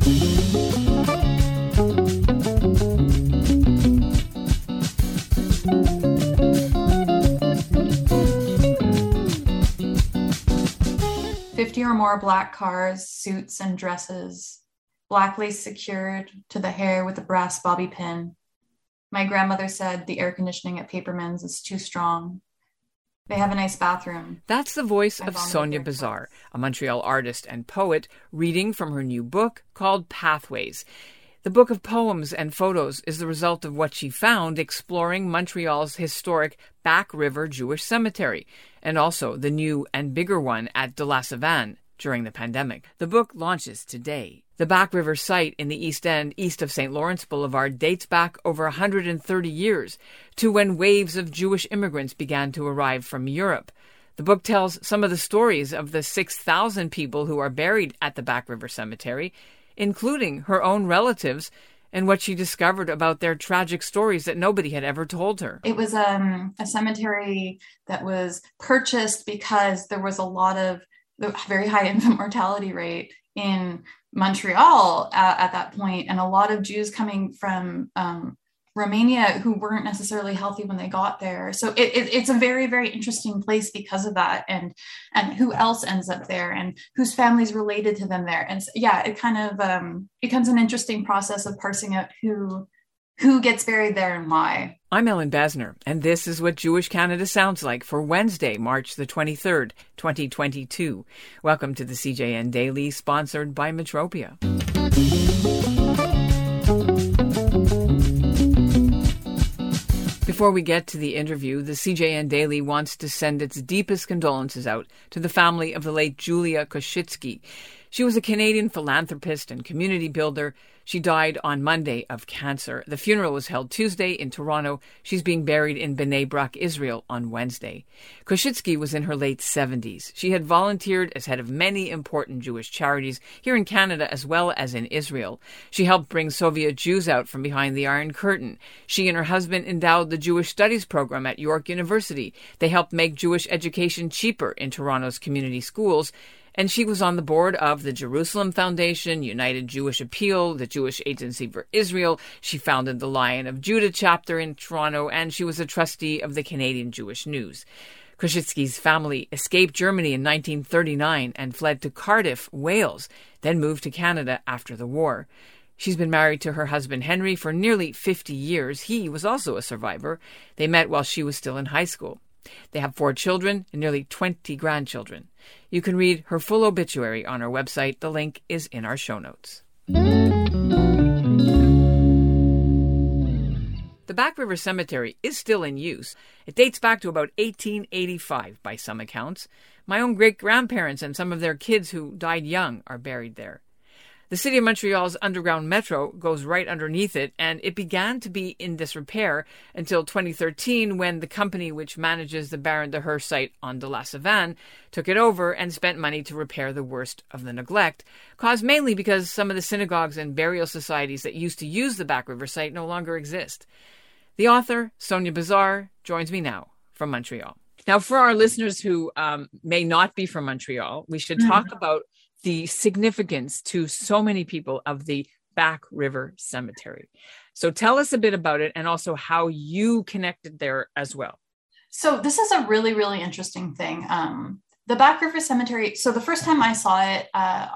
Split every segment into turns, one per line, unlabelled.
Fifty or more black cars, suits, and dresses, black lace secured to the hair with a brass bobby pin. My grandmother said the air conditioning at Paperman's is too strong. They have a nice bathroom.
That's the voice of Sonia Bazar, a Montreal artist and poet, reading from her new book called Pathways. The book of poems and photos is the result of what she found exploring Montreal's historic Back River Jewish Cemetery, and also the new and bigger one at De La Savane during the pandemic. The book launches today. The Back River site in the East End, east of St. Lawrence Boulevard, dates back over 130 years to when waves of Jewish immigrants began to arrive from Europe. The book tells some of the stories of the 6,000 people who are buried at the Back River Cemetery, including her own relatives and what she discovered about their tragic stories that nobody had ever told her.
It was um, a cemetery that was purchased because there was a lot of the very high infant mortality rate in Montreal uh, at that point, and a lot of Jews coming from um, Romania who weren't necessarily healthy when they got there. So it, it, it's a very very interesting place because of that, and and who else ends up there, and whose family's related to them there, and so, yeah, it kind of um, becomes an interesting process of parsing out who who gets buried there and why.
I'm Ellin Bessner, and this is what Jewish Canada sounds like for Wednesday, March the 23rd, 2022. Welcome to the CJN Daily, sponsored by Metropia. Before we get to the interview, the CJN Daily wants to send its deepest condolences out to the family of the late Julia Koschitzky. She was a Canadian philanthropist and community builder. She died on Monday of cancer. The funeral was held Tuesday in Toronto. She's being buried in Bnei Brak, Israel on Wednesday. Koschitzky was in her late 70s. She had volunteered as head of many important Jewish charities here in Canada as well as in Israel. She helped bring Soviet Jews out from behind the Iron Curtain. She and her husband endowed the Jewish Studies program at York University. They helped make Jewish education cheaper in Toronto's community schools and she was on the board of the Jerusalem Foundation, United Jewish Appeal, the Jewish Agency for Israel. She founded the Lion of Judah chapter in Toronto, and she was a trustee of the Canadian Jewish News. Koschitzky's family escaped Germany in 1939 and fled to Cardiff, Wales, then moved to Canada after the war. She's been married to her husband Henry for nearly 50 years. He was also a survivor. They met while she was still in high school. They have four children and nearly 20 grandchildren. You can read her full obituary on our website. The link is in our show notes. The Back River Cemetery is still in use. It dates back to about 1885 by some accounts. My own great grandparents and some of their kids who died young are buried there. The City of Montreal's underground metro goes right underneath it, and it began to be in disrepair until 2013 when the company which manages the Baron de Hirsch site on De La Savane took it over and spent money to repair the worst of the neglect, caused mainly because some of the synagogues and burial societies that used to use the Back River site no longer exist. The author, Sonia Bazar, joins me now from Montreal. Now, for our listeners who um, may not be from Montreal, we should talk mm-hmm. about the significance to so many people of the Back River Cemetery. So tell us a bit about it and also how you connected there as well.
So this is a really, really interesting thing. Um, the Back River Cemetery. So the first time I saw it, uh,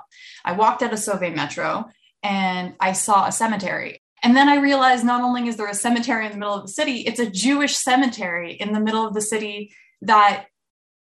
I walked out of Sauve Metro and I saw a cemetery. And then I realized not only is there a cemetery in the middle of the city, it's a Jewish cemetery in the middle of the city that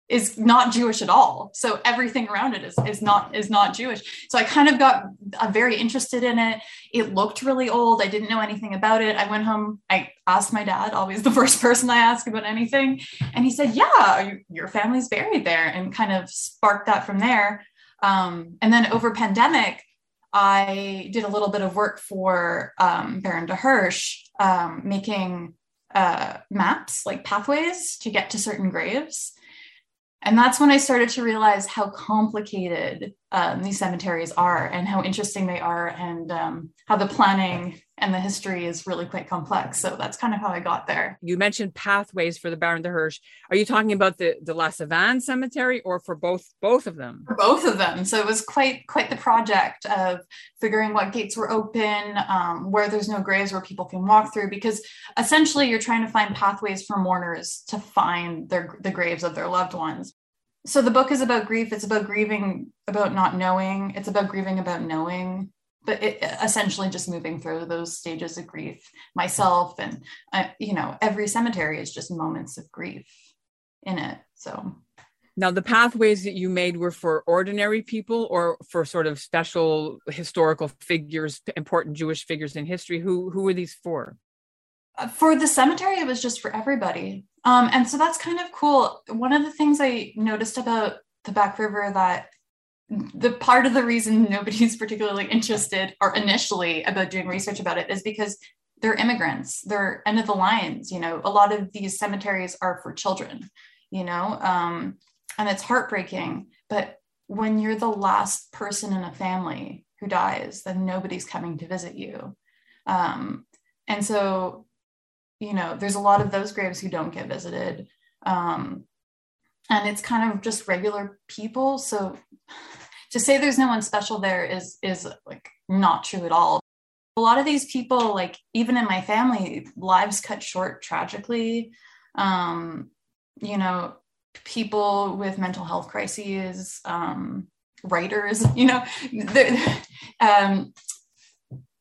is not Jewish at all. So everything around it is, is not is not Jewish. So I kind of got uh, very interested in it. It looked really old. I didn't know anything about it. I went home. I asked my dad, always the first person I ask about anything, and he said, "Yeah, your family's buried there," and kind of sparked that from there. Um, and then over pandemic, I did a little bit of work for um, Baron de Hirsch, um, making uh, maps like pathways to get to certain graves and that's when I started to realize how complicated um, these cemeteries are and how interesting they are and um, how the planning and the history is really quite complex. So that's kind of how I got there.
You mentioned pathways for the Baron de Hirsch. Are you talking about the the La Savane Cemetery or for both both of them?
For both of them. So it was quite quite the project of figuring what gates were open, um, where there's no graves where people can walk through, because essentially you're trying to find pathways for mourners to find their the graves of their loved ones. So the book is about grief. It's about grieving about not knowing. It's about grieving about knowing but it, essentially just moving through those stages of grief. Myself and uh, you know every cemetery is just moments of grief in it. So
now the pathways that you made were for ordinary people or for sort of special historical figures important jewish figures in history? Who who were these for?
Uh, for the cemetery it was just for everybody um, and so that's kind of cool. One of the things i noticed about the back river that the part of the reason nobody's particularly interested or initially about doing research about it is because they're immigrants. They're end of the lines you know. A lot of these cemeteries are for children you know um, and it's heartbreaking. But when you're the last person in a family who dies then nobody's coming to visit you. Um, and so you know there's a lot of those graves who don't get visited. Um, and it's kind of just regular people. So to say there's no one special there is is like not true at all. A lot of these people like even in my family lives cut short tragically. Um you know people with mental health crises um writers you know um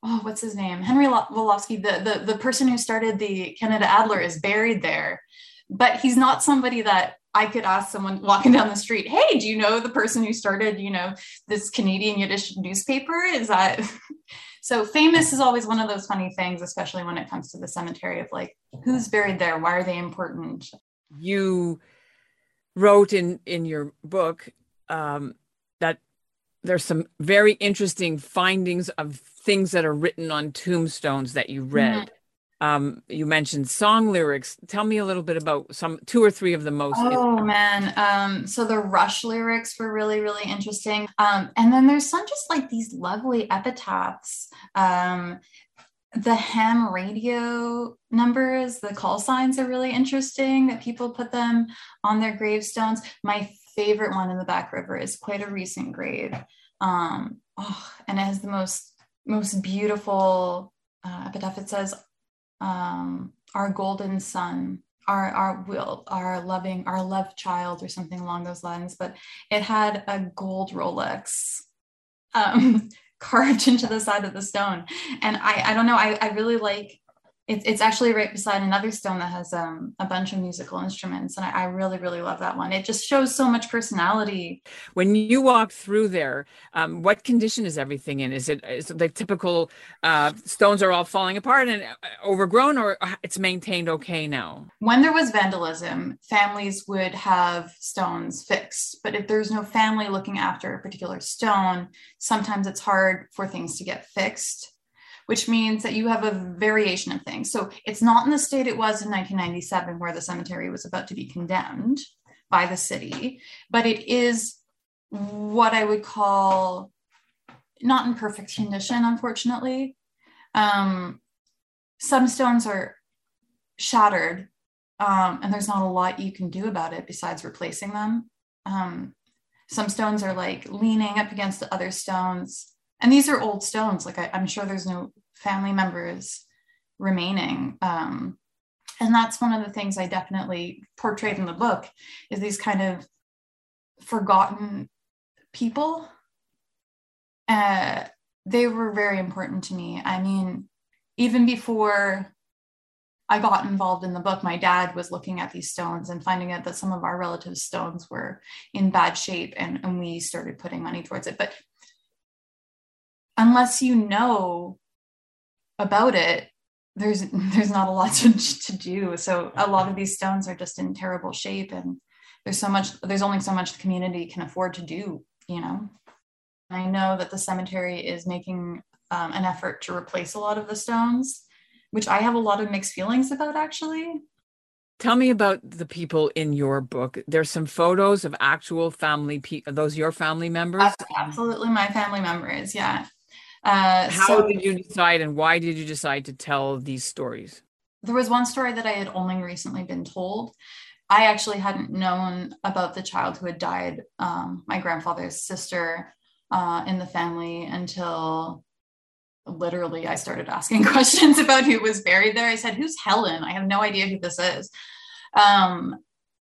oh what's his name henry Wolofsky, the, the the person who started the canada adler is buried there but he's not somebody that I could ask someone walking down the street, "Hey, do you know the person who started, you know, this Canadian Yiddish newspaper?" Is that so? Famous is always one of those funny things, especially when it comes to the cemetery of like, who's buried there? Why are they important?
You wrote in in your book um, that there's some very interesting findings of things that are written on tombstones that you read. Mm-hmm um, you mentioned song lyrics. Tell me a little bit about some two or three of the most.
Oh man, um, so the Rush lyrics were really really interesting, um, and then there's some just like these lovely epitaphs. Um, the ham radio numbers, the call signs are really interesting that people put them on their gravestones. My favorite one in the Back River is quite a recent grave, um, oh, and it has the most most beautiful uh, epitaph. It says, um, our golden son, our our will, our loving, our love child, or something along those lines. But it had a gold Rolex um, carved into the side of the stone, and I I don't know. I I really like it's, it's actually right beside another stone that has um, a bunch of musical instruments and I, I, really really love that one. It just shows so much personality.
When you walk through there um, what condition is everything in? Is it is it the typical uh, stones are all falling apart and uh, overgrown or uh, it's maintained okay now?
When there was vandalism families would have stones fixed but if there's no family looking after a particular stone sometimes it's hard for things to get fixed which means that you have a variation of things. So it's not in the state it was in 1997, where the cemetery was about to be condemned by the city, but it is what I would call not in perfect condition, unfortunately. Um, some stones are shattered, um, and there's not a lot you can do about it besides replacing them. Um, some stones are like leaning up against the other stones and these are old stones like I, am sure there's no family members remaining um, and that's one of the things i definitely portrayed in the book is these kind of forgotten people uh, they were very important to me i mean even before I got involved in the book, my dad was looking at these stones and finding out that some of our relatives' stones were in bad shape, and, and we started putting money towards it. But unless you know about it there's there's not a lot to, to do so a lot of these stones are just in terrible shape and there's so much there's only so much the community can afford to do you know i know that the cemetery is making um, an effort to replace a lot of the stones which i have a lot of mixed feelings about actually
Tell me about the people in your book. There's some photos of actual family people. Those your family members?
Absolutely, my family members. Yeah. Uh,
How
so
did you decide and why did you decide to tell these stories?
there was one story that I had only recently been told. I actually hadn't known about the child who had died, um, my grandfather's sister uh, in the family, until literally I started asking questions about who was buried there. I said, Who's Helen? I have no idea who this is. Um,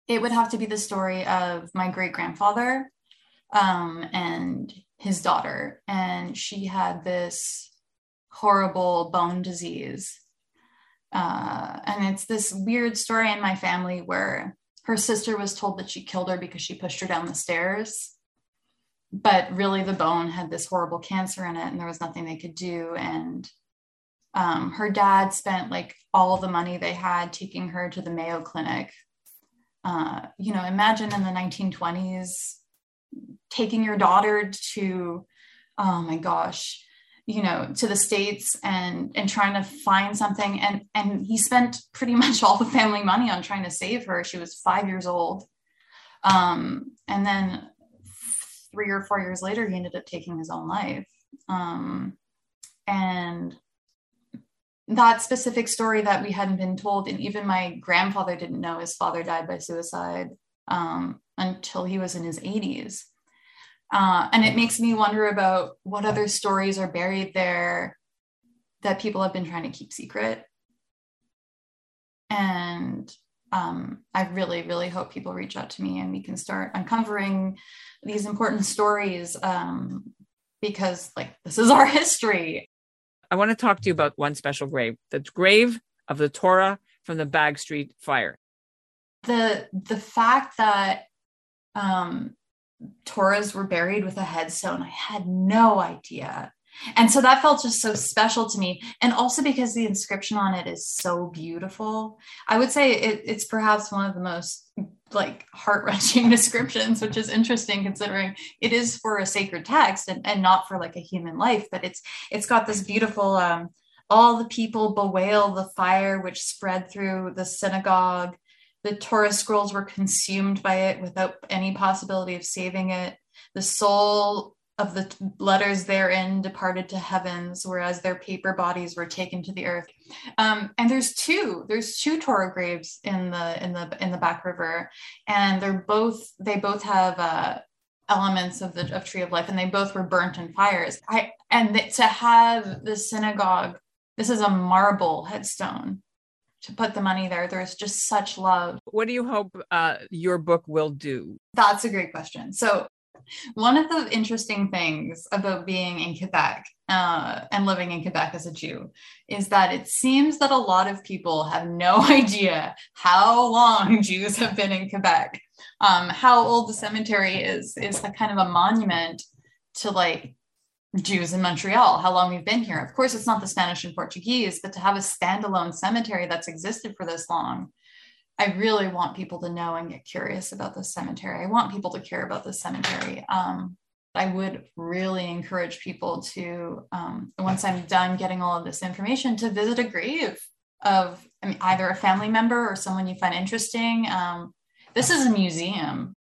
it would have to be the story of my great grandfather um, and his daughter. And she had this horrible bone disease. Uh, and it's this weird story in my family where her sister was told that she killed her because she pushed her down the stairs. But really, the bone had this horrible cancer in it, and there was nothing they could do. And um, her dad spent like all the money they had taking her to the Mayo Clinic. Uh, you know, imagine in the 1920s taking your daughter to, oh my gosh, you know, to the states and and trying to find something. And and he spent pretty much all the family money on trying to save her. She was five years old, um, and then three or four years later, he ended up taking his own life. Um, and that specific story that we hadn't been told, and even my grandfather didn't know his father died by suicide um, until he was in his 80s. Uh, and it makes me wonder about what other stories are buried there that people have been trying to keep secret. And um, I really, really hope people reach out to me and we can start uncovering these important stories um, because, like, this is our history.
I want to talk to you about one special grave, the grave of the Torah from the Bagg Street fire.
The the fact that um, Torahs were buried with a headstone, I had no idea. And so that felt just so special to me. And also because the inscription on it is so beautiful. I would say it, it's perhaps one of the most like heart-wrenching descriptions, which is interesting considering it is for a sacred text and, and not for like a human life, but it's it's got this beautiful um all the people bewail the fire which spread through the synagogue. The Torah scrolls were consumed by it without any possibility of saving it. The soul of the letters therein departed to heavens, whereas their paper bodies were taken to the earth. Um, and there's two, there's two Torah graves in the in the in the Back River, and they're both they both have uh, elements of the of Tree of Life, and they both were burnt in fires. I and th- to have the synagogue, this is a marble headstone. To put the money there, there's just such love.
What do you hope uh, your book will do?
That's a great question. So one of the interesting things about being in Quebec uh, and living in Quebec as a Jew is that it seems that a lot of people have no idea how long Jews have been in Quebec. Um, how old the cemetery is is a kind of a monument to like Jews in Montreal, how long we've been here. Of course, it's not the Spanish and Portuguese, but to have a standalone cemetery that's existed for this long I really want people to know and get curious about the cemetery. I want people to care about the cemetery. Um, I would really encourage people to, um, once I'm done getting all of this information, to visit a grave of I mean, either a family member or someone you find interesting. Um, this is a museum.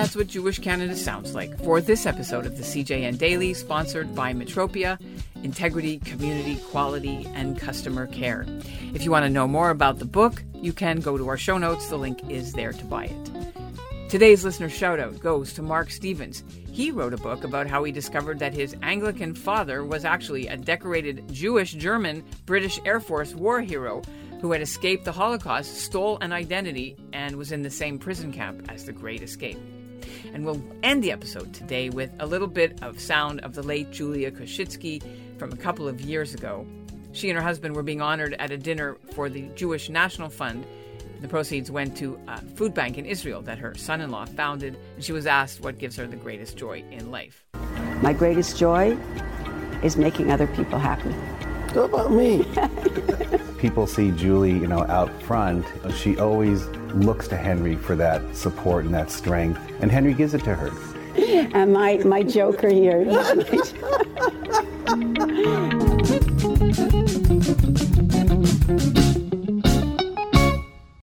That's what Jewish Canada sounds like for this episode of the CJN Daily, sponsored by Metropia integrity, community, quality, and customer care. If you want to know more about the book, you can go to our show notes. The link is there to buy it. Today's listener shoutout goes to Mark Stevens. He wrote a book about how he discovered that his Anglican father was actually a decorated Jewish German British Air Force war hero who had escaped the Holocaust, stole an identity, and was in the same prison camp as the Great Escape. And we'll end the episode today with a little bit of sound of the late Julia Koschitzky from a couple of years ago. She and her husband were being honored at a dinner for the Jewish National Fund. The proceeds went to a food bank in Israel that her son in law founded, and she was asked what gives her the greatest joy in life.
My greatest joy is making other people happy.
What about me?
People see Julie, you know, out front. She always looks to Henry for that support and that strength, and Henry gives it to her.
And my, my joker here.